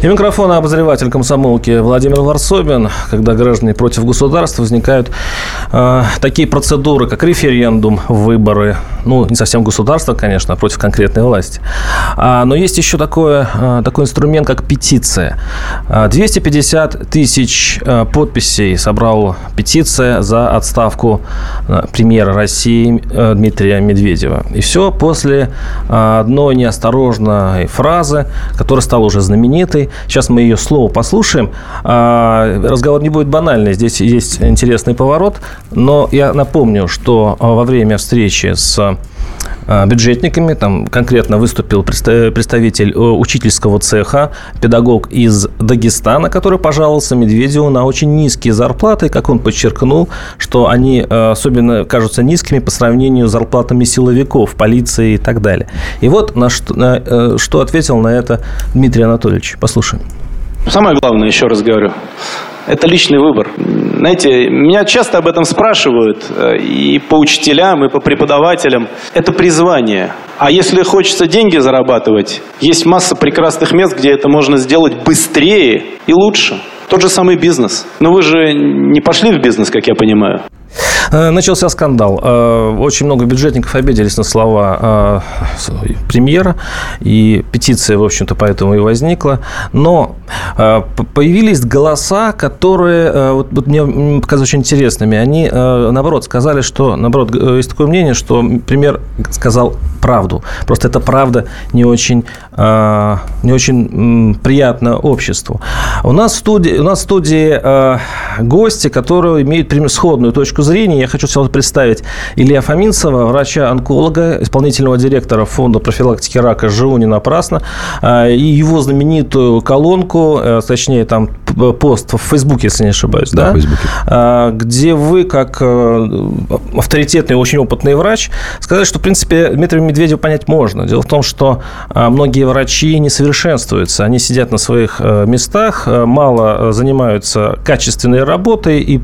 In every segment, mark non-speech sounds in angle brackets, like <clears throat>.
И микрофона обозреватель комсомолки Владимир Варсобин. Когда граждане против государства возникают э, такие процедуры, как референдум, выборы. Ну, не совсем государство, конечно, а против конкретной власти. А, но есть еще такое, э, такой инструмент, как петиция. 250 тысяч э, подписей собрал петиция за отставку э, премьера России э, Дмитрия Медведева. И все после э, одной неосторожной фразы, которая стала уже знаменитой, Сейчас мы ее слово послушаем. А, разговор не будет банальный. Здесь есть интересный поворот. Но я напомню, что а, во время встречи с бюджетниками. Там конкретно выступил представитель э, учительского цеха, педагог из Дагестана, который пожаловался Медведеву на очень низкие зарплаты. Как он подчеркнул, что они э, особенно кажутся низкими по сравнению с зарплатами силовиков, полиции и так далее. И вот на что, на, э, что ответил на это Дмитрий Анатольевич. Послушаем. Самое главное, еще раз говорю, это личный выбор. Знаете, меня часто об этом спрашивают э, и по учителям, и по преподавателям. Это призвание. А если хочется деньги зарабатывать, есть масса прекрасных мест, где это можно сделать быстрее и лучше. Тот же самый бизнес. Но вы же не пошли в бизнес, как я понимаю. Э, начался скандал. Э, очень много бюджетников обиделись на слова э, премьера, и петиция, в общем-то, поэтому и возникла. Но появились голоса, которые вот, вот мне показались очень интересными. Они, наоборот, сказали, что, наоборот, есть такое мнение, что премьер сказал правду. Просто эта правда не очень, не очень приятна обществу. У нас в студии, у нас в студии гости, которые имеют сходную точку зрения, я хочу сразу представить Илья Фоминцева, врача-онколога, исполнительного директора фонда профилактики рака «Живу не напрасно», а, и его знаменитую колонку, э, точнее, там пост в Фейсбуке, если не ошибаюсь, да? да? А, где вы, как э, авторитетный, очень опытный врач, сказали, что, в принципе, Дмитрия Медведева понять можно. Дело в том, что а, многие врачи не совершенствуются. Они сидят на своих э, местах, мало занимаются качественной работой и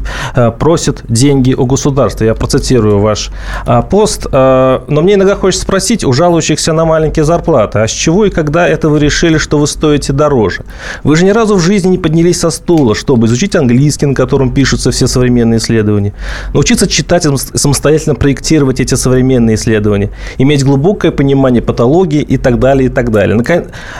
просят деньги у государства государства. Я процитирую ваш а, пост. А, но мне иногда хочется спросить у жалующихся на маленькие зарплаты, а с чего и когда это вы решили, что вы стоите дороже? Вы же ни разу в жизни не поднялись со стула, чтобы изучить английский, на котором пишутся все современные исследования, научиться читать и самостоятельно проектировать эти современные исследования, иметь глубокое понимание патологии и так далее, и так далее.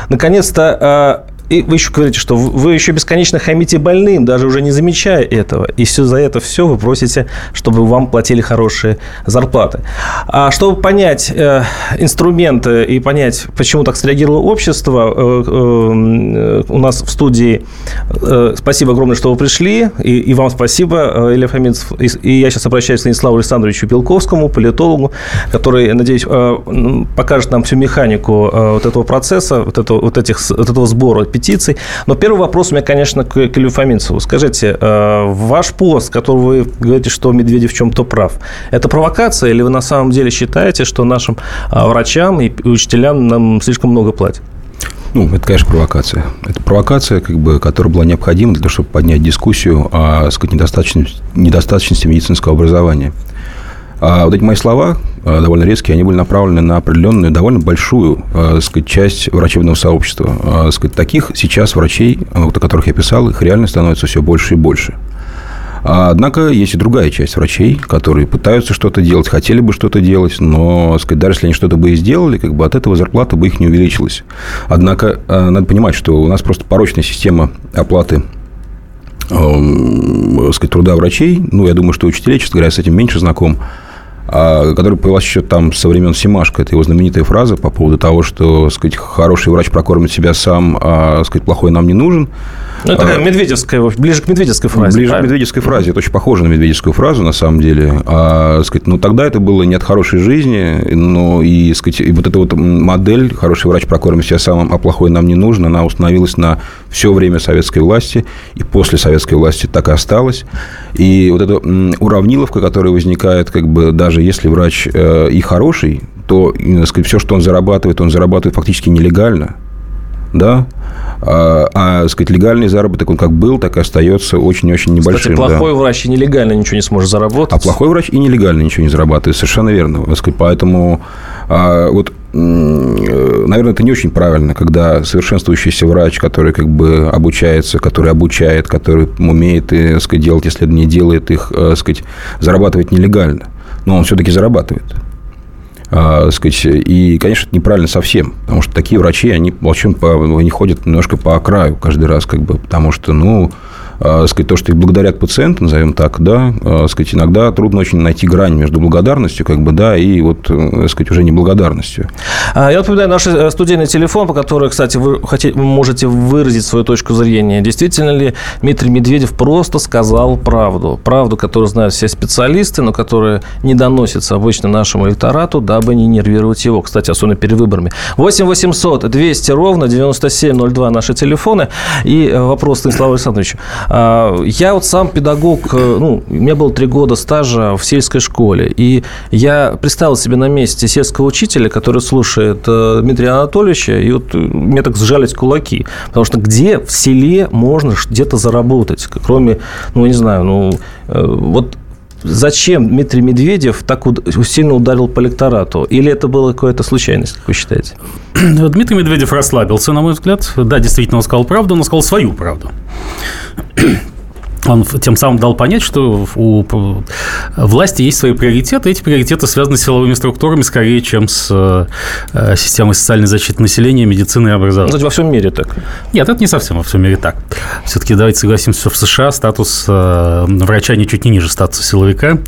Наконец-то а, и вы еще говорите, что вы еще бесконечно хамите больным, даже уже не замечая этого. И все за это все вы просите, чтобы вам платили хорошие зарплаты. А чтобы понять э, инструменты и понять, почему так среагировало общество, э, э, у нас в студии э, спасибо огромное, что вы пришли. И, и вам спасибо, э, Илья Фоминцев. И, и я сейчас обращаюсь к Станиславу Александровичу Белковскому, политологу, который, надеюсь, э, покажет нам всю механику э, вот этого процесса, вот, этого, вот, этих, вот этого сбора петиций. Но первый вопрос у меня, конечно, к, к Илью. Скажите, э, ваш пост, который вы говорите, что Медведев в чем-то прав, это провокация или вы на самом деле считаете, что нашим э, врачам и учителям нам слишком много платят? Ну, это, конечно, провокация. Это провокация, как бы, которая была необходима для того, чтобы поднять дискуссию о сказать, недостаточности, недостаточности медицинского образования. А вот эти мои слова, довольно резкие, они были направлены на определенную, довольно большую а, так сказать, часть врачебного сообщества. А, так сказать, таких сейчас врачей, вот, о которых я писал, их реально становится все больше и больше. Однако есть и другая часть врачей, которые пытаются что-то делать, хотели бы что-то делать, но сказать, даже если они что-то бы и сделали, как бы от этого зарплата бы их не увеличилась. Однако надо понимать, что у нас просто порочная система оплаты э, сказать, труда врачей. Ну, я думаю, что учителей, честно говоря, с этим меньше знаком. А, которая появилась еще там со времен Симашко. Это его знаменитая фраза по поводу того, что, сказать, хороший врач прокормит себя сам, а, сказать, плохой нам не нужен. Ну, это такая медведевская, ближе к медведевской фразе. Ближе правильно? к медведевской фразе. Это очень похоже на медведевскую фразу, на самом деле. А, сказать, ну, тогда это было не от хорошей жизни, но и, сказать, и вот эта вот модель «хороший врач прокормит себя сам, а плохой нам не нужен», она установилась на все время советской власти, и после советской власти так и осталась. И вот эта уравниловка, которая возникает, как бы, даже если врач э, и хороший, то, сказать, все, что он зарабатывает, он зарабатывает фактически нелегально. да, а, а сказать, легальный заработок, он как был, так и остается очень-очень небольшим. Кстати, плохой да. врач и нелегально ничего не сможет заработать. А плохой врач и нелегально ничего не зарабатывает, совершенно верно. Сказать, поэтому а, вот наверное, это не очень правильно, когда совершенствующийся врач, который как бы обучается, который обучает, который умеет и, так сказать, делать исследования, делает их, так сказать, зарабатывать нелегально. Но он все-таки зарабатывает. А, сказать, и, конечно, это неправильно совсем, потому что такие врачи, они, в общем, по, они ходят немножко по краю каждый раз, как бы, потому что, ну, сказать, то, что их благодарят пациенты, назовем так, да, э, сказать, иногда трудно очень найти грань между благодарностью, как бы, да, и вот, э, сказать, уже неблагодарностью. А, я напоминаю, наш э, студийный телефон, по которому, кстати, вы хотите, можете выразить свою точку зрения. Действительно ли Дмитрий Медведев просто сказал правду? Правду, которую знают все специалисты, но которая не доносится обычно нашему электорату, дабы не нервировать его. Кстати, особенно перед выборами. 8 800 200 ровно 9702 наши телефоны. И э, вопрос Станиславу Александровичу. А, я вот сам педагог, э, ну, у меня было три года стажа в сельской школе, и я представил себе на месте сельского учителя, который слушает э, Дмитрия Анатольевича, и вот мне так сжались кулаки. Потому что где в селе можно где-то заработать, кроме, ну, не знаю, ну, вот зачем Дмитрий Медведев так сильно ударил по электорату? Или это была какая-то случайность, как вы считаете? <clears throat> Дмитрий Медведев расслабился, на мой взгляд. Да, действительно, он сказал правду, но сказал свою правду <clears throat> он тем самым дал понять, что у власти есть свои приоритеты. Эти приоритеты связаны с силовыми структурами скорее, чем с э, системой социальной защиты населения, медицины и образования. Кстати, во всем мире так? Нет, это не совсем во всем мире так. Все-таки давайте согласимся, что в США статус э, врача ничуть не ниже статуса силовика,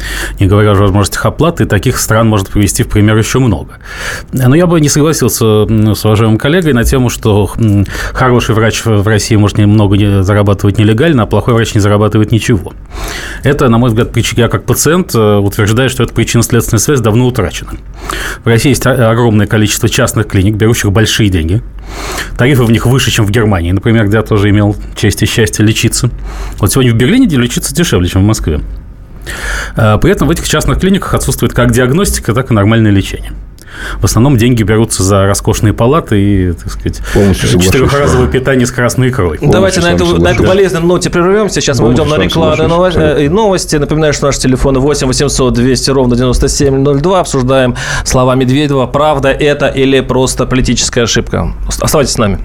не говоря уже о возможностях оплаты, и таких стран может привести в пример еще много. Но я бы не согласился с уважаемым коллегой на тему, что хороший врач в России может немного зарабатывать нелегально, а плохой врач не зарабатывает зарабатывает ничего. Это, на мой взгляд, я как пациент э, утверждаю, что эта причинно-следственная связь давно утрачена. В России есть огромное количество частных клиник, берущих большие деньги. Тарифы в них выше, чем в Германии, например, где я тоже имел честь и счастье лечиться. Вот сегодня в Берлине лечиться дешевле, чем в Москве. Э, при этом в этих частных клиниках отсутствует как диагностика, так и нормальное лечение. В основном деньги берутся за роскошные палаты и, так сказать, четырехразовое питание с красной икрой. Давайте на эту, на эту болезненной ноте прервемся. Сейчас мы уйдем на рекламу и новости. Напоминаю, что наш телефон 8 800 200 ровно 9702. Обсуждаем слова Медведева. Правда это или просто политическая ошибка? Оставайтесь с нами.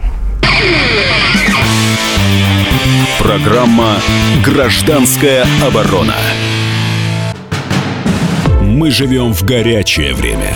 Программа «Гражданская оборона». Мы живем в горячее время.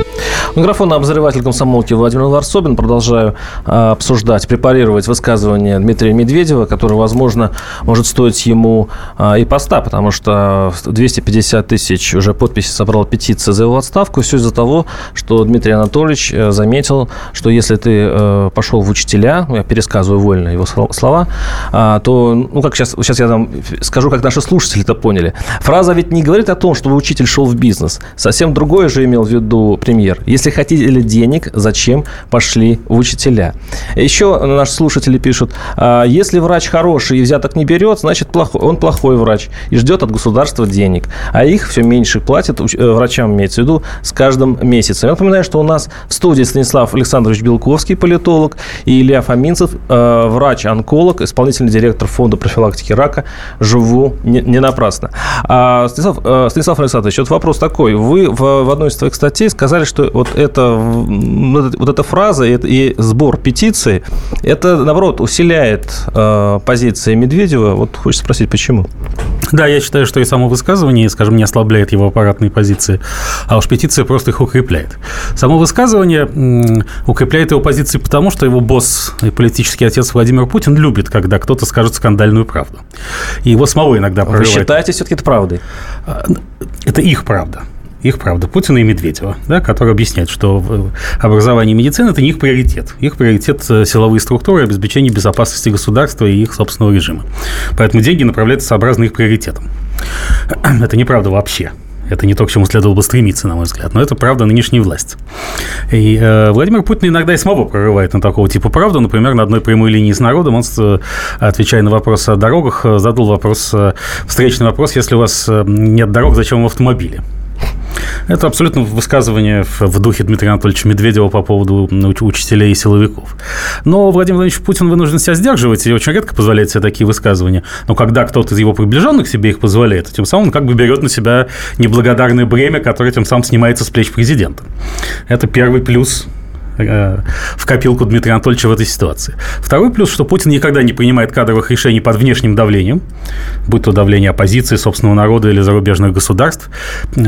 Микрофон обозреватель комсомолки Владимир Варсобин. Продолжаю а, обсуждать, препарировать высказывание Дмитрия Медведева, которое, возможно, может стоить ему а, и поста, потому что 250 тысяч уже подписи собрал петиция за его отставку. Все из-за того, что Дмитрий Анатольевич э, заметил, что если ты э, пошел в учителя, ну, я пересказываю вольно его слова, а, то, ну, как сейчас, сейчас я там скажу, как наши слушатели это поняли. Фраза ведь не говорит о том, чтобы учитель шел в бизнес. Совсем другое же имел в виду премьер. Если хотели денег, зачем пошли в учителя? Еще наши слушатели пишут, «А если врач хороший и взяток не берет, значит плохой, он плохой врач и ждет от государства денег. А их все меньше платят э, врачам, имеется в виду, с каждым месяцем. Я напоминаю, что у нас в студии Станислав Александрович Белковский, политолог, и Илья Фоминцев, э, врач-онколог, исполнительный директор фонда профилактики рака. Живу не, не напрасно. А, Станислав, э, Станислав Александрович, вот вопрос такой. Вы в, в одной из своих статей сказали, что вот это, вот эта фраза и сбор петиции, это, наоборот, усиляет э, позиции Медведева. Вот хочется спросить, почему? Да, я считаю, что и само высказывание, скажем, не ослабляет его аппаратные позиции, а уж петиция просто их укрепляет. Само высказывание укрепляет его позиции потому, что его босс и политический отец Владимир Путин любит, когда кто-то скажет скандальную правду. И его самого иногда прорывает. Вы считаете все-таки это правдой? А, это их правда их правда, Путина и Медведева, да, которые объясняют, что образование и медицина – это не их приоритет. Их приоритет – силовые структуры, обеспечение безопасности государства и их собственного режима. Поэтому деньги направляются сообразно их приоритетам. <clears throat> Это неправда вообще. Это не то, к чему следовало бы стремиться, на мой взгляд. Но это правда нынешней власти. И э, Владимир Путин иногда и самого прорывает на такого типа правду. Например, на одной прямой линии с народом он, э, отвечая на вопрос о дорогах, э, задал вопрос, э, встречный вопрос, если у вас нет дорог, зачем вам автомобили? Это абсолютно высказывание в духе Дмитрия Анатольевича Медведева по поводу учителей и силовиков. Но Владимир Владимирович Путин вынужден себя сдерживать и очень редко позволяет себе такие высказывания. Но когда кто-то из его приближенных себе их позволяет, тем самым он как бы берет на себя неблагодарное бремя, которое тем самым снимается с плеч президента. Это первый плюс в копилку Дмитрия Анатольевича в этой ситуации. Второй плюс, что Путин никогда не принимает кадровых решений под внешним давлением, будь то давление оппозиции, собственного народа или зарубежных государств.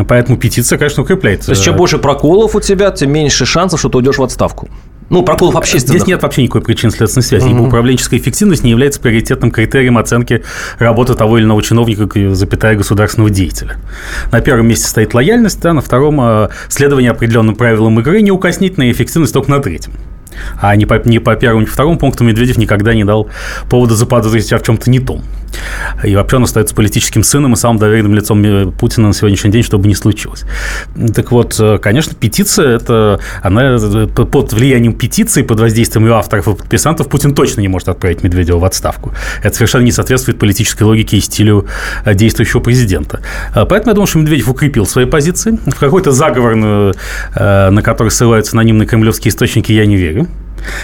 Поэтому петиция, конечно, укрепляет. То есть, чем больше проколов у тебя, тем меньше шансов, что ты уйдешь в отставку. Ну, проколов общественных. Здесь нет вообще никакой причинно-следственной связи. Ибо управленческая эффективность не является приоритетным критерием оценки работы того или иного чиновника, запятая государственного деятеля. На первом месте стоит лояльность, да, на втором э, следование определенным правилам игры, неукоснительная эффективность только на третьем. А ни по, ни по первому, ни по второму пункту Медведев никогда не дал повода заподозрить себя в чем-то не том. И вообще он остается политическим сыном и самым доверенным лицом Путина на сегодняшний день, чтобы не случилось. Так вот, э, конечно, петиция, это, она э, под влиянием петиции, под воздействием ее авторов и подписантов Путин точно не может отправить Медведева в отставку. Это совершенно не соответствует политической логике и стилю э, действующего президента. Поэтому я думаю, что Медведев укрепил свои позиции. В какой-то заговор, на который ссылаются анонимные кремлевские источники, я не верю.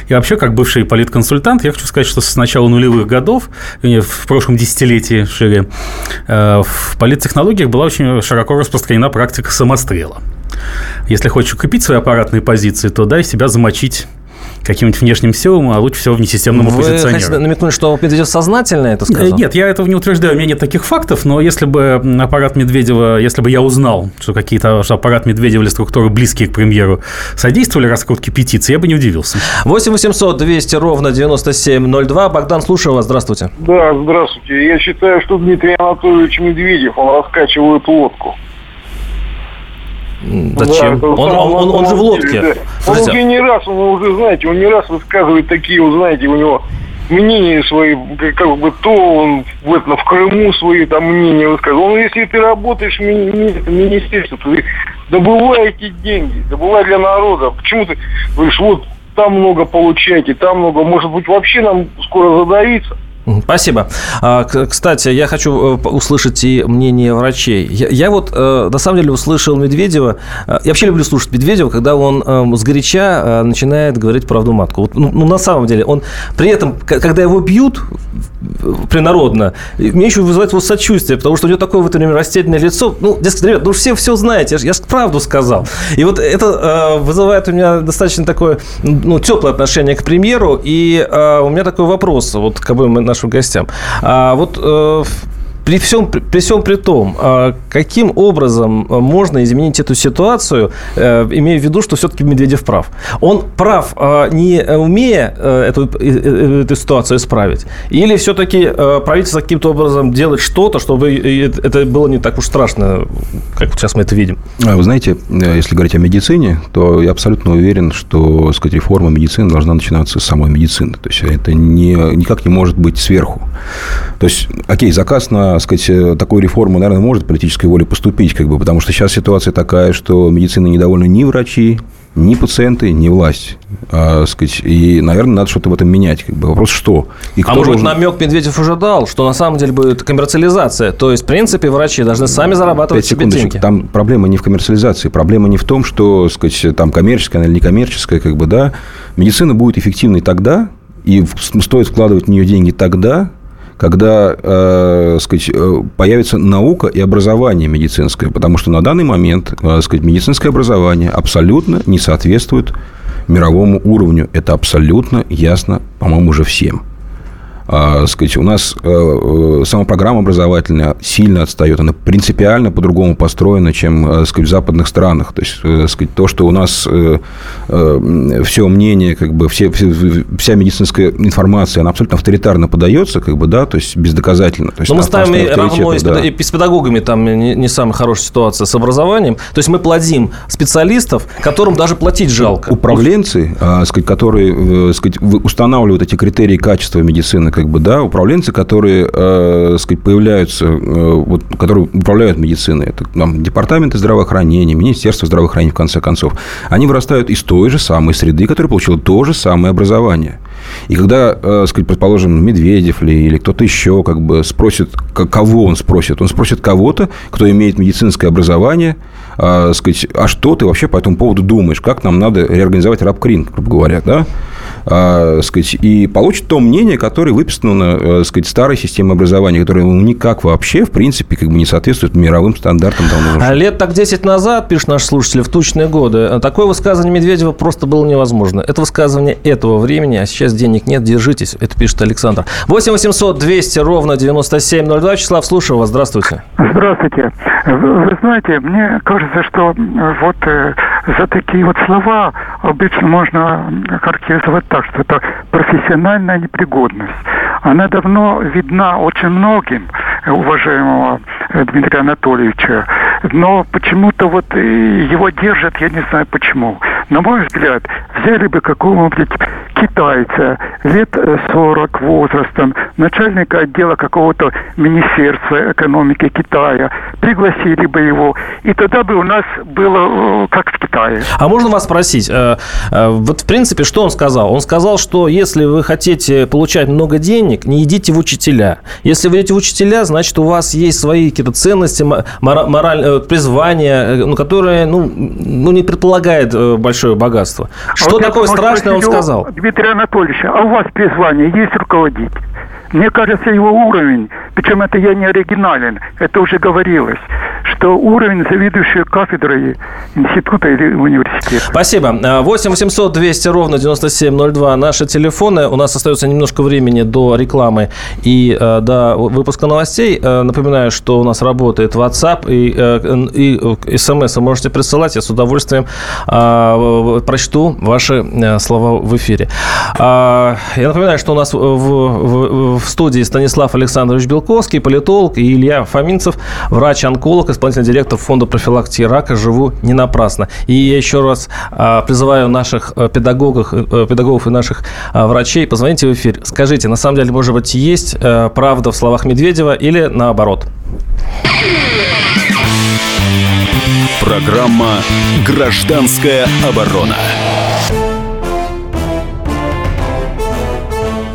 И вообще, как бывший политконсультант, я хочу сказать, что с начала нулевых годов, в прошлом десятилетии шире, э, в политтехнологиях была очень широко распространена практика самострела. Если хочешь укрепить свои аппаратные позиции, то дай себя замочить каким-нибудь внешним силам, а лучше всего внесистемным Вы хотите намекнуть, что Медведев сознательно это сказал? Нет, я этого не утверждаю, у меня нет таких фактов, но если бы аппарат Медведева, если бы я узнал, что какие-то что аппарат Медведева или структуры, близкие к премьеру, содействовали раскрутке петиции, я бы не удивился. 8 800 200 ровно 9702. Богдан, слушаю вас, здравствуйте. Да, здравствуйте. Я считаю, что Дмитрий Анатольевич Медведев, он раскачивает лодку. Зачем? Да, он, он, он, он же в лодке. Да. Он уже не раз, он уже, знаете, он не раз высказывает такие, знаете, у него мнения свои, как бы то он в, этом, в Крыму свои там мнения высказывал. Он, если ты работаешь в мини, министерстве, то ты добывай эти деньги, добывай для народа. Почему ты говоришь, вот там много получаете, там много, может быть, вообще нам скоро задавиться. Спасибо. А, кстати, я хочу э, услышать и мнение врачей. Я, вот, э, на самом деле, услышал Медведева. Э, я вообще люблю слушать Медведева, когда он сгоряча начинает говорить правду матку. Вот, ну, ну, на самом деле, он при этом, когда его бьют принародно, мне еще вызывает его сочувствие, потому что у него такое в это время растерянное лицо. Ну, дескать, ребят, ну все все знаете, я, же правду сказал. И вот это вызывает у меня достаточно такое, ну, теплое отношение к премьеру. И у меня такой вопрос, вот к обоим нашим гостям. А вот э, при всем при, всем при том, а, каким образом а, можно изменить эту ситуацию, э, имея в виду, что все-таки Медведев прав? Он прав, а, не умея э, эту, э, эту ситуацию исправить, или все-таки правительство каким-то образом делает что-то, чтобы это было не так уж страшно, как сейчас мы это видим? Вы знаете, если говорить о медицине, то я абсолютно уверен, что сказать, реформа медицины должна начинаться с самой медицины. То есть это не, никак не может быть сверху. То есть, окей, заказ на сказать, э, такой реформы, наверное, может политической воле поступить, как бы, потому что сейчас ситуация такая, что медицина недовольна ни врачи, ни пациенты, ни власть. А, сказать, и, наверное, надо что-то в этом менять. Как бы. Вопрос, что? И а может, должен... намек Медведев уже дал, что на самом деле будет коммерциализация. То есть, в принципе, врачи должны сами зарабатывать себе деньги. Там проблема не в коммерциализации. Проблема не в том, что сказать, там коммерческая или некоммерческая. Как бы, да. Медицина будет эффективной тогда, и стоит вкладывать в нее деньги тогда, когда э, сказать, э, появится наука и образование медицинское, потому что на данный момент э, сказать, медицинское образование абсолютно не соответствует мировому уровню. Это абсолютно ясно, по-моему, уже всем. А, сказать, у нас э, э, сама программа образовательная сильно отстает. Она принципиально по-другому построена, чем э, сказать, в западных странах. То есть, сказать, то, что у нас все мнение, как бы, все, вся медицинская информация, она абсолютно авторитарно подается, как бы, да, то есть бездоказательно. То есть, Но мы ставим и равно и с, да. и с педагогами там не, не самая хорошая ситуация с образованием. То есть мы плодим специалистов, которым даже платить жалко. Управленцы, а, сказать, которые сказать, устанавливают эти критерии качества медицины, как бы, да, управленцы, которые, э, сказать, появляются, э, вот, которые управляют медициной, это там, департаменты здравоохранения, Министерство здравоохранения, в конце концов, они вырастают из той же самой среды, которая получила то же самое образование. И когда, э, сказать, предположим, Медведев ли, или кто-то еще как бы спросит, кого он спросит, он спросит кого-то, кто имеет медицинское образование, э, сказать, а что ты вообще по этому поводу думаешь, как нам надо реорганизовать рабкрин, грубо говоря, да? Э, сказать, и получит то мнение, которое выписано на э, сказать, старой системе образования, которое ну, никак вообще, в принципе, как бы не соответствует мировым стандартам. Давно а лет так 10 назад, пишет наш слушатель, в тучные годы, такое высказывание Медведева просто было невозможно. Это высказывание этого времени, а сейчас денег нет, держитесь. Это пишет Александр. 8 800 200 ровно 9702. Вячеслав, слушаю вас. Здравствуйте. Здравствуйте. Вы знаете, мне кажется, что вот э, за такие вот слова обычно можно характеризовать так, что это профессиональная непригодность. Она давно видна очень многим, уважаемого Дмитрия Анатольевича, но почему-то вот его держат, я не знаю почему. На мой взгляд, взяли бы какого-нибудь китайца, лет 40 возрастом, начальника отдела какого-то министерства экономики Китая, пригласили бы его, и тогда бы у нас было э, как в Китае. А можно вас спросить, э, э, вот в принципе, что он сказал? Он сказал, что если вы хотите получать много денег, не идите в учителя. Если вы идете в учителя, значит, у вас есть свои какие-то ценности, мораль, призвания, ну, которые ну, ну, не предполагает большое богатство. А что а такое страшное он сказал? Дмитрий Анатольевич, а у вас призвание есть руководить? Мне кажется, его уровень, причем это я не оригинален, это уже говорилось, что уровень заведующей кафедрой института или университета. Спасибо. 8 800 200 ровно 9702 наши телефоны. У нас остается немножко времени до рекламы и э, до выпуска новостей. Э, напоминаю, что у нас работает WhatsApp и, э, и смс вы можете присылать. Я с удовольствием прочту ваши слова в эфире. Я напоминаю, что у нас в, в, в студии Станислав Александрович Белковский, политолог, и Илья Фоминцев, врач-онколог, исполнительный директор фонда профилактики рака «Живу не напрасно». И я еще раз а, призываю наших э, педагогов, э, педагогов и наших а, врачей, позвоните в эфир, скажите, на самом деле, может быть, есть э, правда в словах Медведева или наоборот? Программа «Гражданская оборона».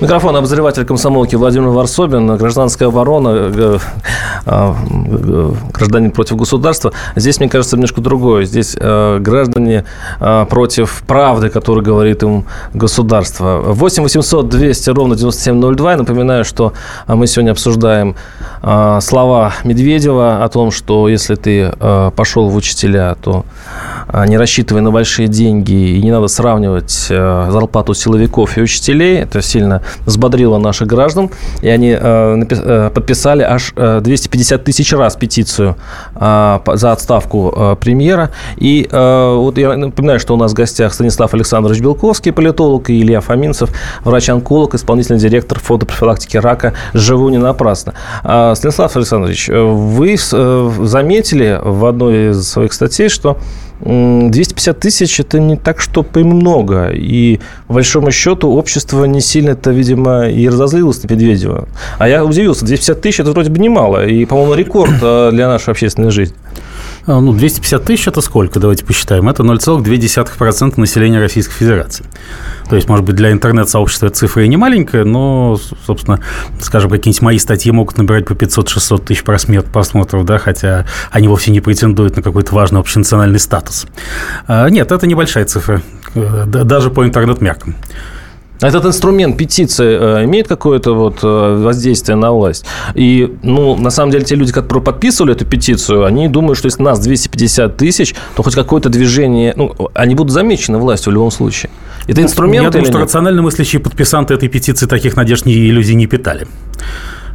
Микрофон обозреватель комсомолки Владимир Варсобин, гражданская оборона, э, э, гражданин против государства. Здесь, мне кажется, немножко другое. Здесь э, граждане против правды, которую говорит им государство. 8 800 200 ровно 9702. Я напоминаю, что мы сегодня обсуждаем слова Медведева о том, что если ты пошел в учителя, то не рассчитывая на большие деньги, и не надо сравнивать э, зарплату силовиков и учителей. Это сильно взбодрило наших граждан, и они э, э, подписали аж 250 тысяч раз петицию а, за отставку премьера. И вот я напоминаю, что у нас в гостях Станислав Александрович Белковский, политолог, и Илья Фоминцев, врач-онколог, исполнительный директор фонда профилактики рака «Живу не напрасно». А, Станислав Александрович, вы заметили в одной из своих статей, что 250 тысяч – это не так, чтобы и много. И, по большому счету, общество не сильно-то, видимо, и разозлилось на Медведева. А я удивился, 250 тысяч – это вроде бы немало. И, по-моему, рекорд э, для нашей общественной жизни. А, ну, 250 тысяч – это сколько? Давайте посчитаем. Это 0,2% населения Российской Федерации. То есть, может быть, для интернет-сообщества эта цифра и не маленькая, но, собственно, скажем, какие-нибудь мои статьи могут набирать по 500-600 тысяч просмотров, да, хотя они вовсе не претендуют на какой-то важный общенациональный статус. А, нет, это небольшая цифра, э, даже по интернет-меркам. Этот инструмент петиции э, имеет какое-то вот э, воздействие на власть. И, ну, на самом деле, те люди, которые подписывали эту петицию, они думают, что если нас 250 тысяч, то хоть какое-то движение, ну, они будут замечены властью в любом случае. Это ну, инструмент Я думаю, что нет? рационально мыслящие подписанты этой петиции таких надежд и иллюзий не питали.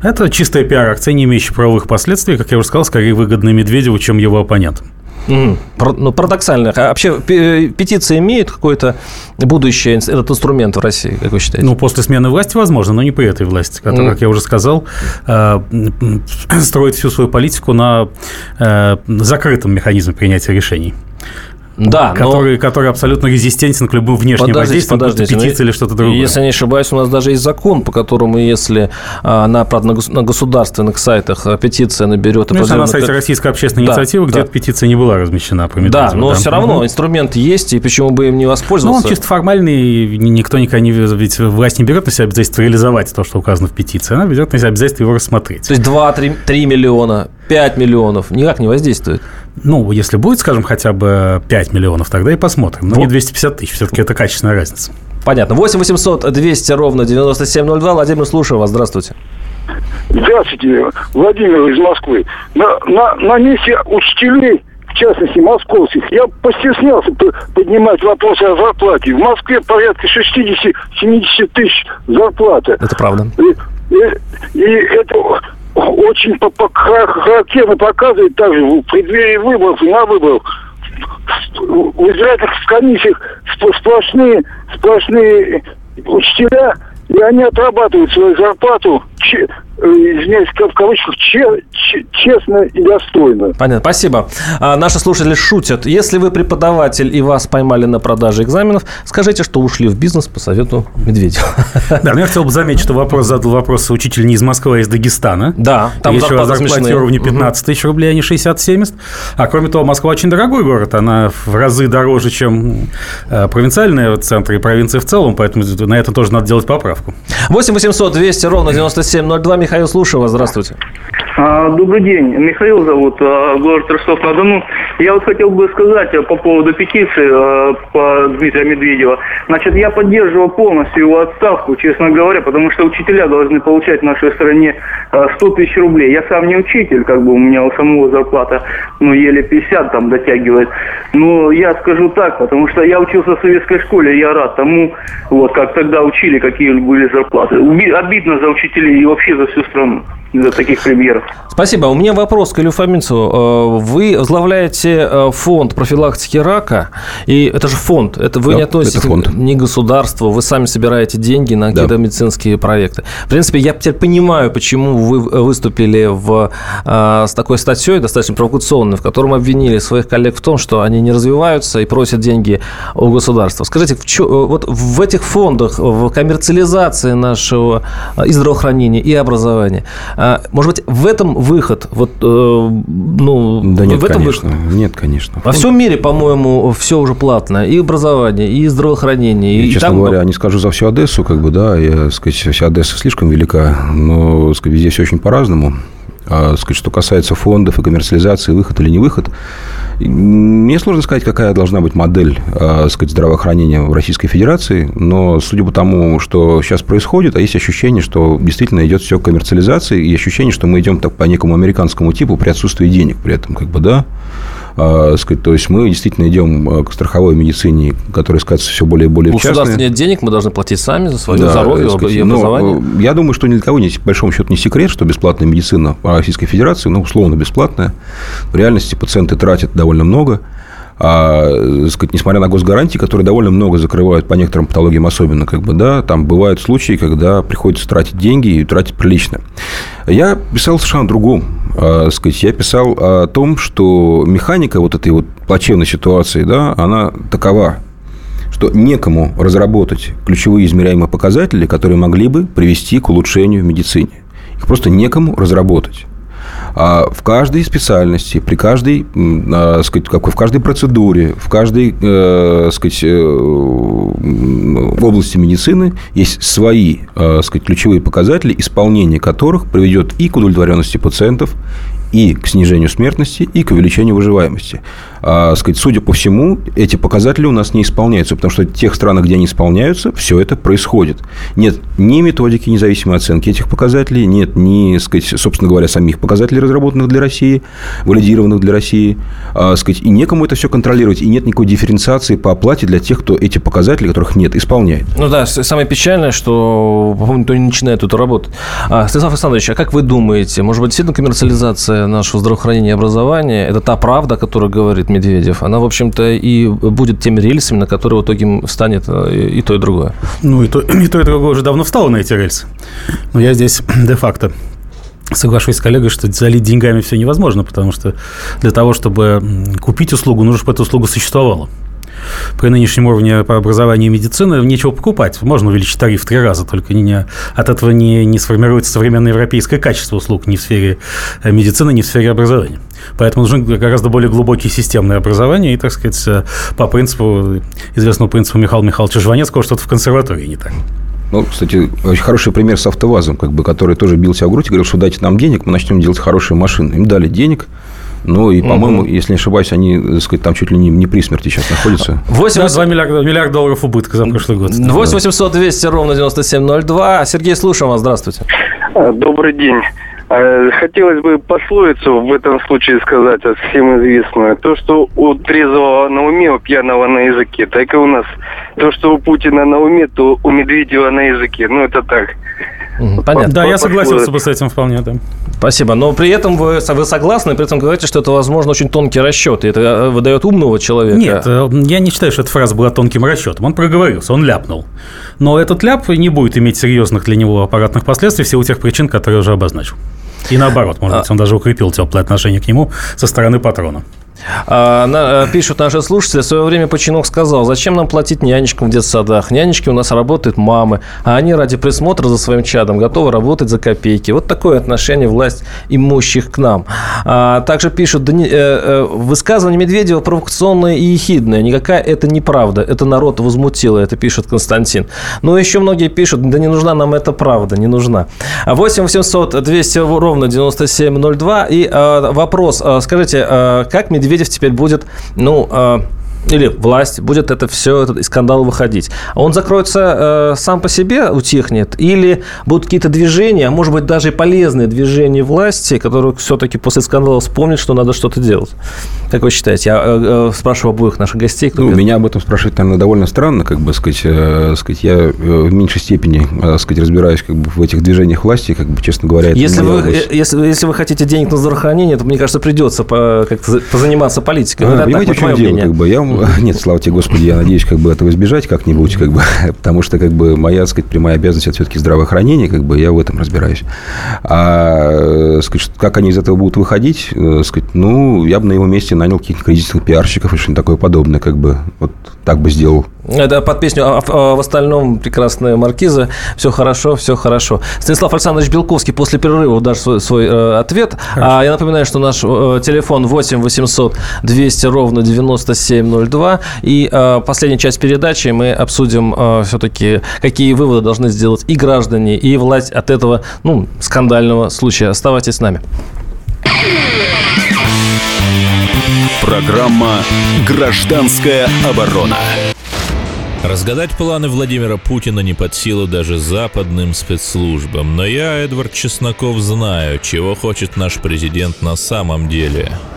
Это чистая пиар-акция, не имеющая правовых последствий, как я уже сказал, скорее выгодная Медведеву, чем его оппонентам. Mm. Ну, парадоксально. А вообще петиция имеет какое-то будущее, этот инструмент в России, как вы считаете? Ну, после смены власти, возможно, но не при этой власти, которая, mm. как я уже сказал, э, <clears throat> строит всю свою политику на э, закрытом механизме принятия решений. Да, который, но... который абсолютно резистентен к любым внешним подождите, воздействиям, подождите, петиции или что-то другое. Если не ошибаюсь, у нас даже есть закон, по которому, если а, на, правда, на государственных сайтах а, петиция наберет... Ну, на сайте Российской общественной да, инициативы, да. где-то петиция не была размещена по Да, но да. все равно угу. инструмент есть, и почему бы им не воспользоваться? Ну, он чисто формальный, никто никогда не... Ведь власть не берет на себя обязательство реализовать то, что указано в петиции, она берет на себя обязательство его рассмотреть. То есть 2-3 миллиона, 5 миллионов никак не воздействует? Ну, если будет, скажем, хотя бы 5 миллионов, тогда и посмотрим. Но вот. не 250 тысяч, все-таки это качественная разница. Понятно. 8 800 200 ровно 9702. Владимир, слушаю вас. Здравствуйте. Здравствуйте, Владимир из Москвы. На, на, на месте учителей в частности, московских, я постеснялся поднимать вопросы о зарплате. В Москве порядка 60-70 тысяч зарплаты. Это правда. И, и, и это очень характерно показывает также в преддверии выборов и на выборах. В избирательных комиссиях сплошные, сплошные учителя, и они отрабатывают свою зарплату извиняюсь, в кавычках, честно и достойно. Понятно, спасибо. А, наши слушатели шутят. Если вы преподаватель и вас поймали на продаже экзаменов, скажите, что ушли в бизнес по совету Медведева. <laughs> Да, но я хотел бы заметить, что вопрос задал вопрос учитель не из Москвы, а из Дагестана. Да, там Речь о зарплате уровня 15 тысяч рублей, а не 60-70. А кроме того, Москва очень дорогой город. Она в разы дороже, чем э, провинциальные центры и провинции в целом, поэтому на это тоже надо делать поправку. 8 800 200 ровно 9702 Михаил, слушаю вас. Здравствуйте. А, добрый день. Михаил зовут, а, город Ростов-на-Дону. Я вот хотел бы сказать а, по поводу петиции по Дмитрия Медведева. Значит, я поддерживаю полностью его отставку, честно говоря, потому что учителя должны получать в нашей стране 100 тысяч рублей. Я сам не учитель, как бы у меня у самого зарплата, ну, еле 50 там дотягивает. Но я скажу так, потому что я учился в советской школе, я рад тому, вот, как тогда учили, какие были зарплаты. Обидно за учителей и вообще за всю страну из-за таких премьеров. Спасибо. У меня вопрос к Илью Фоминцеву. Э, вы возглавляете э, фонд профилактики рака, и это же фонд, это вы да, не относитесь фонд. не к государству, вы сами собираете деньги на какие-то да. медицинские проекты. В принципе, я теперь понимаю, почему вы выступили в, э, с такой статьей, достаточно провокационной, в котором обвинили своих коллег в том, что они не развиваются и просят деньги у государства. Скажите, в чё, вот в этих фондах, в коммерциализации нашего и здравоохранения, и образования, а, может быть, в этом выход? Вот, э, ну, да нет, в этом конечно. Выход? Нет, конечно. Во всем мире, по-моему, все уже платно. И образование, и здравоохранение. И, и честно там... говоря, не скажу за всю Одессу, как бы, да, я, сказать, вся Одесса слишком велика, но, сказать, везде все очень по-разному. А, сказать, что касается фондов и коммерциализации, выход или не выход, мне сложно сказать, какая должна быть модель а, сказать, здравоохранения в Российской Федерации, но судя по тому, что сейчас происходит, а есть ощущение, что действительно идет все к коммерциализации, и ощущение, что мы идем так по некому американскому типу при отсутствии денег при этом, как бы, да, сказать, то есть мы действительно идем к страховой медицине, которая скатывается все более и более У государства нет денег, мы должны платить сами за свое да, здоровье сказать, и образование. Но, я думаю, что ни для кого не, по большому счету не секрет, что бесплатная медицина в Российской Федерации, ну, условно бесплатная. В реальности пациенты тратят довольно много. А, сказать, несмотря на госгарантии, которые довольно много закрывают по некоторым патологиям особенно, как бы, да, там бывают случаи, когда приходится тратить деньги и тратить прилично. Я писал совершенно о другом. А, сказать, я писал о том, что механика вот этой вот плачевной ситуации, да, она такова, что некому разработать ключевые измеряемые показатели, которые могли бы привести к улучшению в медицине. Их просто некому разработать. А в каждой специальности, при каждой, э, сказать, как в каждой процедуре, в каждой э, сказать, э, области медицины есть свои э, сказать, ключевые показатели, исполнение которых приведет и к удовлетворенности пациентов, и к снижению смертности, и к увеличению выживаемости. А, сказать, судя по всему, эти показатели у нас не исполняются, потому что в тех странах, где они исполняются, все это происходит. Нет ни методики независимой оценки этих показателей, нет ни, сказать, собственно говоря, самих показателей, разработанных для России, валидированных для России, а, сказать, и некому это все контролировать, и нет никакой дифференциации по оплате для тех, кто эти показатели, которых нет, исполняет. Ну да, самое печальное, что, по-моему, никто не начинает эту работу. А, Станислав Александрович, а как вы думаете, может быть, действительно коммерциализация нашего здравоохранения и образования – это та правда, которая говорит Медведев, она, в общем-то, и будет теми рельсами, на которые в итоге встанет э, и то, и другое. Ну, и то, <clears throat> и то, и другое уже давно встало на эти рельсы. Но я здесь <clears throat> де-факто Соглашусь с коллегой, что залить деньгами все невозможно, потому что для того, чтобы купить услугу, нужно, чтобы эта услуга существовала при нынешнем уровне по образованию и медицины нечего покупать. Можно увеличить тариф в три раза, только не, от этого не, не сформируется современное европейское качество услуг ни в сфере э, медицины, ни в сфере образования. Поэтому нужно гораздо более глубокие системные образования и, так сказать, э, по принципу, известному принципу Михаила Михайловича Жванецкого, что-то в консерватории не так. Ну, кстати, очень хороший пример с АвтоВАЗом, как бы, который тоже бил себя в грудь и говорил, что дайте нам денег, мы начнем делать хорошие машины. Им дали денег, ну, и, по-моему, угу. если не ошибаюсь, они, так сказать, там чуть ли не, не при смерти сейчас находятся. 8... Да, 2 миллиарда, миллиард долларов убытка за прошлый год. 8 800 200 ровно 9702. Сергей, слушаем вас. Здравствуйте. А, добрый день. А, хотелось бы пословицу в этом случае сказать, а всем известную. То, что у трезвого на уме, у пьяного на языке, так и у нас. То, что у Путина на уме, то у Медведева на языке. Ну, это так. Понятно. Да, я согласился бы с этим вполне, да. Спасибо. Но при этом вы, вы согласны, при этом говорите, что это, возможно, очень тонкий расчет, и это э, выдает умного человека. Нет, э, я не считаю, что эта фраза была тонким расчетом. Он проговорился, он ляпнул. Но этот ляп не будет иметь серьезных для него аппаратных последствий в силу тех причин, которые я уже обозначил. И наоборот, может быть, он даже укрепил теплое отношение к нему со стороны патрона. А, э, пишут наши слушатели, в свое время Починок сказал, зачем нам платить нянечкам в детсадах? Нянечки у нас работают мамы, а они ради присмотра за своим чадом готовы работать за копейки. Вот такое отношение власть имущих к нам. А, также пишут, да не, э, э, высказывание Медведева провокационное и ехидное. Никакая это неправда. Это народ возмутило, это пишет Константин. Ну, еще многие пишут, да не нужна нам эта правда, не нужна. 8 800 200 ровно 9702. И э, вопрос, скажите, э, как Медведев Медведев теперь будет, ну, а, или власть будет это все из скандала выходить. Он закроется э, сам по себе, утихнет, или будут какие-то движения, а может быть даже и полезные движения власти, которые все-таки после скандала вспомнят, что надо что-то делать. Как вы считаете? Я э, э, спрашиваю обоих наших гостей. Кто ну, меня об этом спрашивать, наверное, довольно странно, как бы сказать, э, сказать я э, в меньшей степени, э, сказать, разбираюсь как бы в этих движениях власти, как бы, честно говоря, если вы, э, если, если вы хотите денег на здравоохранение, то, мне кажется, придется по, как-то позаниматься политикой. А, понимаете, так, в чем дело? Как бы, я <laughs> Нет, слава тебе, Господи, я надеюсь, как бы этого избежать как-нибудь, как бы, <laughs> потому что, как бы, моя, так сказать, прямая обязанность – это все-таки здравоохранение, как бы, я в этом разбираюсь. А, сказать, как они из этого будут выходить, э, сказать, ну, я бы на его месте нанял каких-то кризисных пиарщиков или что-нибудь такое подобное, как бы, вот так бы сделал. Это под песню, а, а в остальном прекрасная маркиза. Все хорошо, все хорошо. Станислав Александрович Белковский после перерыва даст свой, свой э, ответ. А я напоминаю, что наш э, телефон 8 800 200 ровно 9702. И э, последняя часть передачи мы обсудим э, все-таки, какие выводы должны сделать и граждане, и власть от этого ну, скандального случая. Оставайтесь с нами. Программа «Гражданская оборона». Разгадать планы Владимира Путина не под силу даже западным спецслужбам. Но я, Эдвард Чесноков, знаю, чего хочет наш президент на самом деле –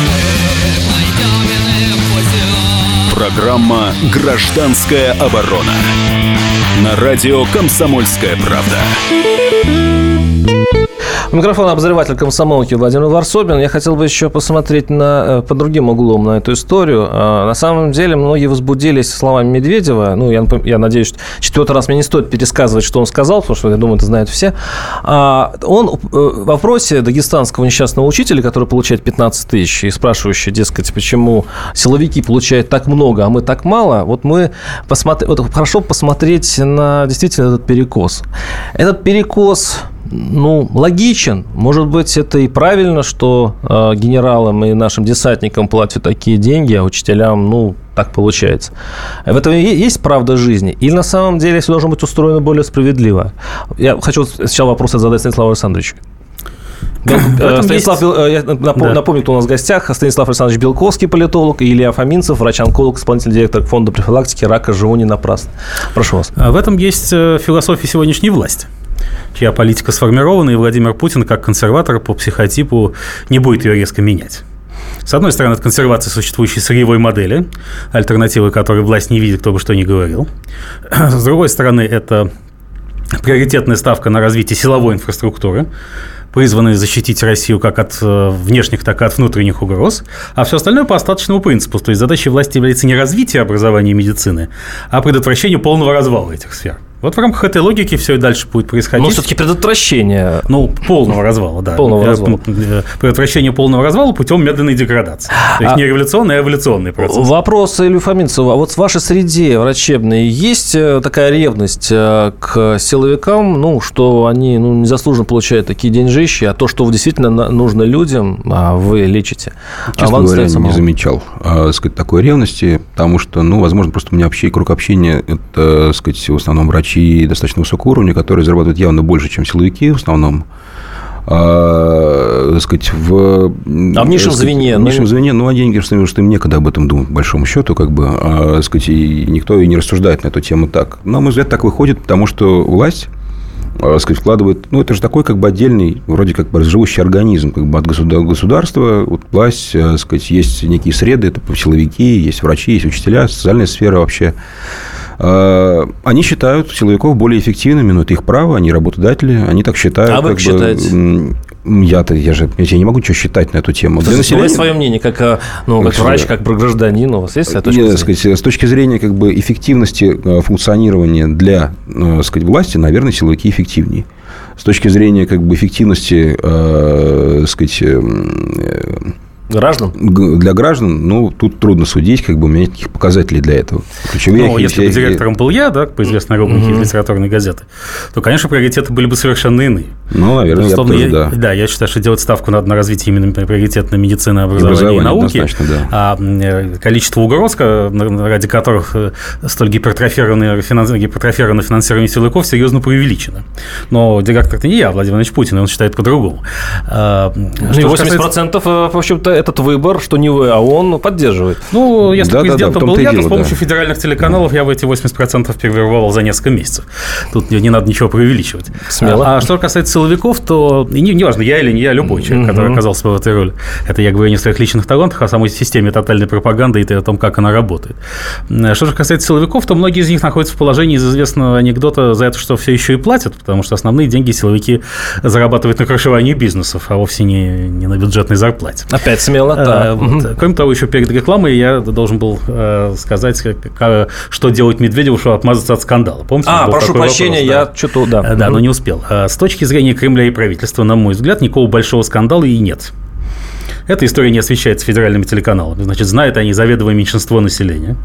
Программа «Гражданская оборона». На радио «Комсомольская правда». У микрофона обозреватель комсомолки Владимир Варсобин. Я хотел бы еще посмотреть на, э, по другим углом на эту историю. А, на самом деле, многие возбудились словами Медведева. Ну, я, я надеюсь, что четвертый раз мне не стоит пересказывать, что он сказал, потому что, я думаю, это знают все. А, он э, в вопросе дагестанского несчастного учителя, который получает 15 тысяч, и спрашивающий, дескать, почему силовики получают так много, а мы так мало, вот мы посмотри, вот хорошо посмотреть на действительно этот перекос. Этот перекос ну, логичен. Может быть, это и правильно, что э, генералам и нашим десантникам платят такие деньги, а учителям, ну, так получается. В этом есть правда жизни? Или на самом деле все должно быть устроено более справедливо? Я хочу сначала вопрос задать Станиславу Александровичу. Станислав, есть... Э, я напомню, да. напомню, кто у нас в гостях. Станислав Александрович Белковский, политолог, и Илья Фоминцев, врач-онколог, исполнительный директор фонда профилактики рака живу не напрасно. Прошу вас. В этом есть э, философия сегодняшней власти чья политика сформирована, и Владимир Путин, как консерватор по психотипу, не будет ее резко менять. С одной стороны, это консервация существующей сырьевой модели, альтернативы которой власть не видит, кто бы что ни говорил. <clears throat> С другой стороны, это приоритетная ставка на развитие силовой инфраструктуры, призванные защитить Россию как от э, внешних, так и от внутренних угроз, а все остальное по остаточному принципу. То есть задачей власти является не развитие образования и медицины, а предотвращение полного развала этих сфер. Вот в рамках этой логики все и дальше будет происходить. Но все-таки предотвращение. Ну, полного развала, да. Полного развала. Э, предотвращение полного развала путем медленной деградации. То есть а... не революционный, а эволюционный процесс. Вопрос Илью Фоминцеву. А вот в вашей среде врачебной есть э, такая ревность э, к силовикам, ну, что они ну, незаслуженно получают такие деньжищи, а то, что действительно нужно людям, а вы лечите? Честно а говоря, не замечал а, сказать, такой ревности, потому что, ну, возможно, просто у меня общий круг общения – это, сказать, в основном врачи врачи достаточно высокого уровня, которые зарабатывают явно больше, чем силовики в основном. А, сказать, в, а в низшем звене? В ну, низшем звене, ну, а деньги, что, что им некогда об этом думать, по большому счету, как бы, а, сказать, и никто и не рассуждает на эту тему так. Но, на мой взгляд, так выходит, потому что власть а, сказать, вкладывает, ну, это же такой как бы отдельный, вроде как бы живущий организм как бы от государства, вот власть, а, сказать, есть некие среды, это силовики, есть врачи, есть учителя, социальная сфера вообще. А, они считают силовиков более эффективными, но это их право, они работодатели, они так считают. А вы как считаете? Я-то, я же я не могу что считать на эту тему. Для населения... Свое мнение, как, э, ну, как врач, как гражданин, у вас есть точка Нет, сказать, С точки зрения как бы, эффективности э, функционирования для э, сказать, власти, наверное, силовики эффективнее. С точки зрения как бы, эффективности э, сказать, Граждан? Для граждан, ну, тут трудно судить, как бы у меня никаких показателей для этого. Ключевые ну, если бы директором был я, да, по известной рубрике угу. литературной газеты, то, конечно, приоритеты были бы совершенно иные. Ну, наверное, я тоже, я, да. Да, я считаю, что делать ставку надо на развитие именно приоритетной медицины, образования и, образование, и науки. Да. А э, количество угроз, ради которых э, столь гипертрофированное, гипертрофированное финансирование силовиков серьезно преувеличено. Но директор-то не я, а Владимир Владимирович Путин, и он считает по-другому. А, ну, 80% касается... Э, в общем-то, этот выбор, что не вы, а он поддерживает. Ну, если да, президентом да, да, был я, то с помощью да. федеральных телеканалов я в эти 80% перевербовал за несколько месяцев. Тут не, не надо ничего преувеличивать. Смело. А, а что касается силовиков, то не, не важно, я или не я, любой человек, угу. который оказался в этой роли. Это я говорю не о своих личных талантах, а о самой системе тотальной пропаганды и о том, как она работает. Что же касается силовиков, то многие из них находятся в положении из известного анекдота за это, что все еще и платят, потому что основные деньги силовики зарабатывают на крышевании бизнесов, а вовсе не, не на бюджетной зарплате. Опять смело, да. А, вот. Кроме того, еще перед рекламой я должен был э, сказать, как, что делать Медведеву, чтобы отмазаться от скандала. Помните? А, прошу прощения, вопрос, я что-то, да. Да, но не успел. С точки зрения Кремля и правительства, на мой взгляд, никакого большого скандала и нет. Эта история не освещается федеральными телеканалами. Значит, знает они заведомое меньшинство населения.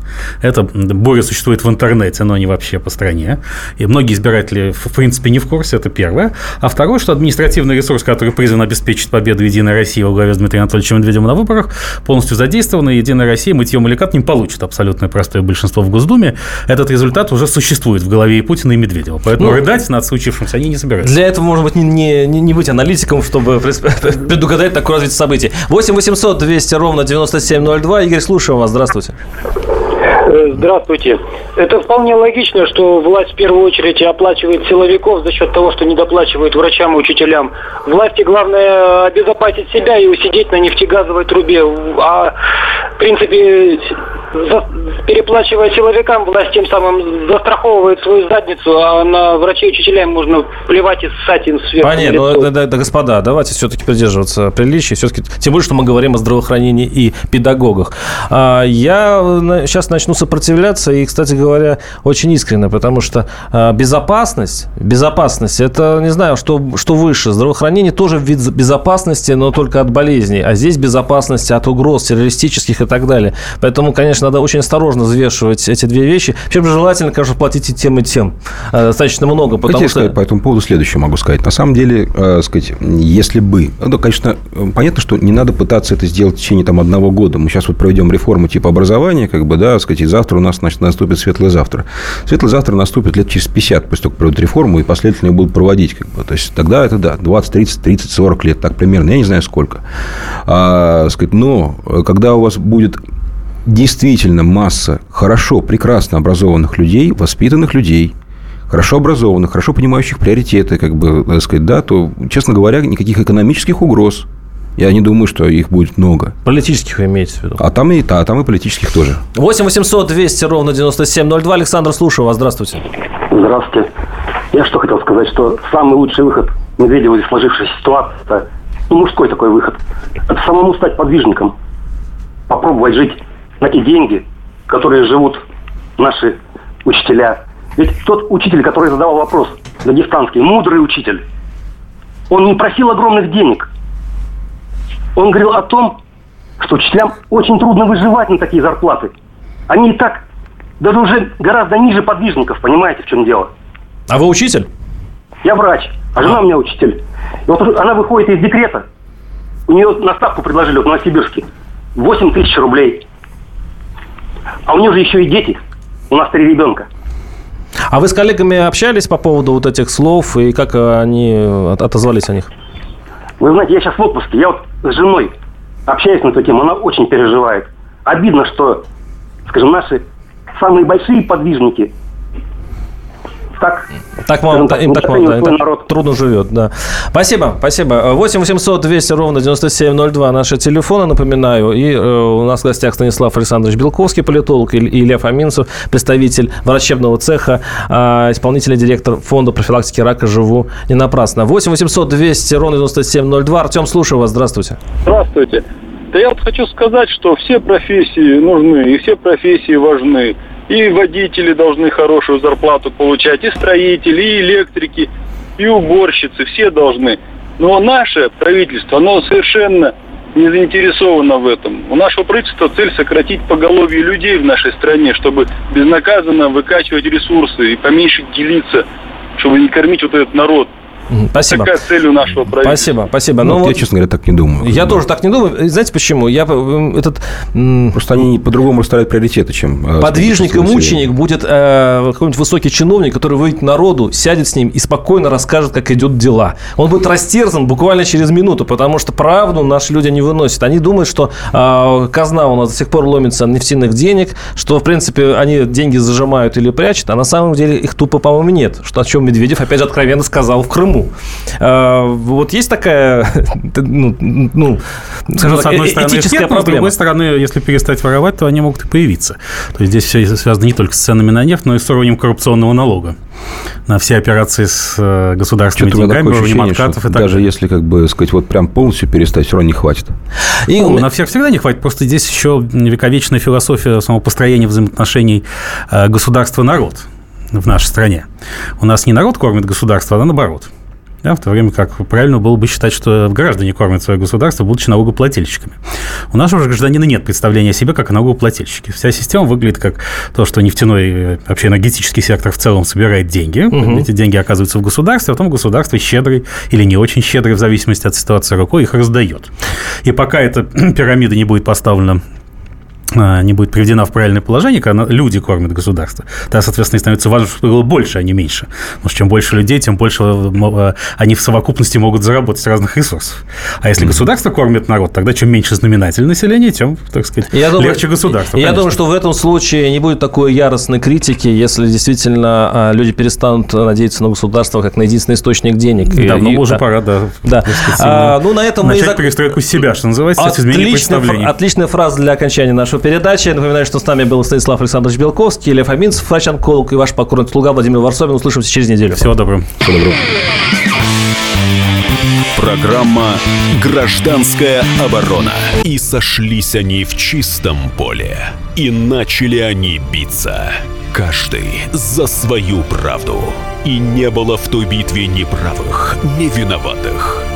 Это буря существует в интернете, но не вообще по стране. И многие избиратели, в принципе, не в курсе, это первое. А второе, что административный ресурс, который призван обеспечить победу Единой России во главе с Дмитрием Анатольевичем Медведевым на выборах, полностью задействован, и Единая Россия мытьем или кат не получит абсолютное простое большинство в Госдуме. Этот результат уже существует в голове и Путина, и Медведева. Поэтому ну, рыдать над случившимся они не собираются. Для этого, может быть, не, не, не быть аналитиком, чтобы <laughs> предугадать такое развитие событий. 8 800 200 ровно 9702. Игорь, слушаем вас. Здравствуйте. Э, здравствуйте. Это вполне логично, что власть в первую очередь оплачивает силовиков за счет того, что не доплачивает врачам и учителям. Власти главное обезопасить себя и усидеть на нефтегазовой трубе. А в принципе, за, переплачивая силовикам, власть тем самым застраховывает свою задницу, а на врачей и учителям можно плевать и ссать им сверху. Понятно, но, да, да, да, господа, давайте все-таки придерживаться приличия. Все-таки, тем более, что мы говорим о здравоохранении и педагогах. А, я сейчас начну сопротивляться, и, кстати говоря, очень искренне, потому что а, безопасность, безопасность, это, не знаю, что, что выше. Здравоохранение тоже вид безопасности, но только от болезней. А здесь безопасность от угроз террористических и так далее. Поэтому, конечно, надо очень осторожно взвешивать эти две вещи. Вообще желательно, конечно, платить и тем, и тем. А, достаточно много, потому Хотите что... сказать по этому поводу следующее могу сказать. На самом деле, э, сказать, если бы... Ну, конечно, понятно, что не надо пытаться это сделать в течение там, одного года. Мы сейчас вот проведем реформу типа образования, как бы, да, сказать, и завтра у нас значит, наступит светлое завтра. Светлое завтра наступит лет через 50, после того, как проведут реформу, и последовательно ее будут проводить. Как бы. То есть, тогда это, да, 20, 30, 30, 40 лет, так примерно. Я не знаю, сколько. А, сказать, но когда у вас будет действительно масса хорошо, прекрасно образованных людей, воспитанных людей, хорошо образованных, хорошо понимающих приоритеты, как бы, так сказать, да, то, честно говоря, никаких экономических угроз я не думаю, что их будет много. Политических вы имеете в виду? А там и, да, там и политических тоже. 8 800 200 ровно 9702. Александр, слушаю вас. Здравствуйте. Здравствуйте. Я что хотел сказать, что самый лучший выход Медведева из сложившейся ситуации, это ну, мужской такой выход, это самому стать подвижником, попробовать жить на те деньги, которые живут наши учителя. Ведь тот учитель, который задавал вопрос, дагестанский, мудрый учитель, он не просил огромных денег – он говорил о том, что учителям очень трудно выживать на такие зарплаты. Они и так даже уже гораздо ниже подвижников, понимаете, в чем дело. А вы учитель? Я врач, а жена у меня учитель. И вот она выходит из декрета, у нее на ставку предложили в Новосибирске 8 тысяч рублей. А у нее же еще и дети. У нас три ребенка. А вы с коллегами общались по поводу вот этих слов и как они отозвались о них? Вы знаете, я сейчас в отпуске, я вот с женой общаюсь на эту тему, она очень переживает. Обидно, что, скажем, наши самые большие подвижники так, так вам, так, им так, вам, да, так народ. трудно живет, да. Спасибо, спасибо. 8 800 200 ровно 9702 наши телефоны, напоминаю. И э, у нас в гостях Станислав Александрович Белковский, политолог, и, и Илья Фоминцев, представитель врачебного цеха, э, исполнительный директор фонда профилактики рака «Живу не напрасно». 8 800 200 ровно 9702. Артем, слушаю вас. Здравствуйте. Здравствуйте. Да я вот хочу сказать, что все профессии нужны, и все профессии важны. И водители должны хорошую зарплату получать, и строители, и электрики, и уборщицы, все должны. Но наше правительство, оно совершенно не заинтересовано в этом. У нашего правительства цель сократить поголовье людей в нашей стране, чтобы безнаказанно выкачивать ресурсы и поменьше делиться, чтобы не кормить вот этот народ. Спасибо. Такая цель у нашего правительства. Спасибо, спасибо. Ну, ну, я, честно говоря, так не думаю. Я тоже так не думаю. Знаете почему? Я этот... Просто они по-другому расставляют приоритеты, чем... Э, Подвижник и мученик будет э, какой-нибудь высокий чиновник, который выйдет народу, сядет с ним и спокойно расскажет, как идет дела. Он будет растерзан буквально через минуту, потому что правду наши люди не выносят. Они думают, что э, казна у нас до сих пор ломится нефтяных денег, что, в принципе, они деньги зажимают или прячут, а на самом деле их тупо, по-моему, нет. Что, о чем Медведев, опять же, откровенно сказал в Крыму кому. А, вот есть такая, <laughs> ну, ну Скажем, с одной стороны, этическая проблема. С другой стороны, если перестать воровать, то они могут и появиться. То есть здесь все связано не только с ценами на нефть, но и с уровнем коррупционного налога на все операции с э, государственными Что-то деньгами, уровнем откатов и так Даже далее. если, как бы сказать, вот прям полностью перестать, все равно не хватит. И ну, на всех всегда не хватит. Просто здесь еще вековечная философия самопостроения взаимоотношений э, государства-народ в нашей стране. У нас не народ кормит государство, а наоборот – Да, в то время как правильно было бы считать, что граждане кормят свое государство, будучи налогоплательщиками. У нашего же гражданина нет представления о себе как о налогоплательщике. Вся система выглядит как то, что нефтяной, э, вообще энергетический сектор в целом собирает деньги. Угу. Эти деньги оказываются в государстве, а потом государство щедрый или не очень щедрый, в зависимости от ситуации рукой, их раздает. И пока эта <clears throat> пирамида не будет поставлена не будет приведена в правильное положение, когда люди кормят государство, тогда, соответственно, становится важно, чтобы было больше, а не меньше. Потому что чем больше людей, тем больше э, они в совокупности могут заработать с разных ресурсов. А если государство кормит народ, тогда чем меньше знаменатель населения, тем, так сказать, я думаю, легче государство. Я думаю, что в этом случае не будет такой яростной критики, если действительно а, люди перестанут надеяться на государство как на единственный источник денег. Да, ну, уже да. пора, да. да. А, ну, на этом Начать мы... перестройку себя, что называется, отличная, отличная фраза для окончания нашего передачи. Напоминаю, что с нами был Станислав Александрович Белковский, Лев Аминцев, врач-онколог и ваш покорный слуга Владимир Варсобин. Услышимся через неделю. Всего доброго. Всего доброго. Программа «Гражданская оборона». И сошлись они в чистом поле. И начали они биться. Каждый за свою правду. И не было в той битве ни правых, ни виноватых.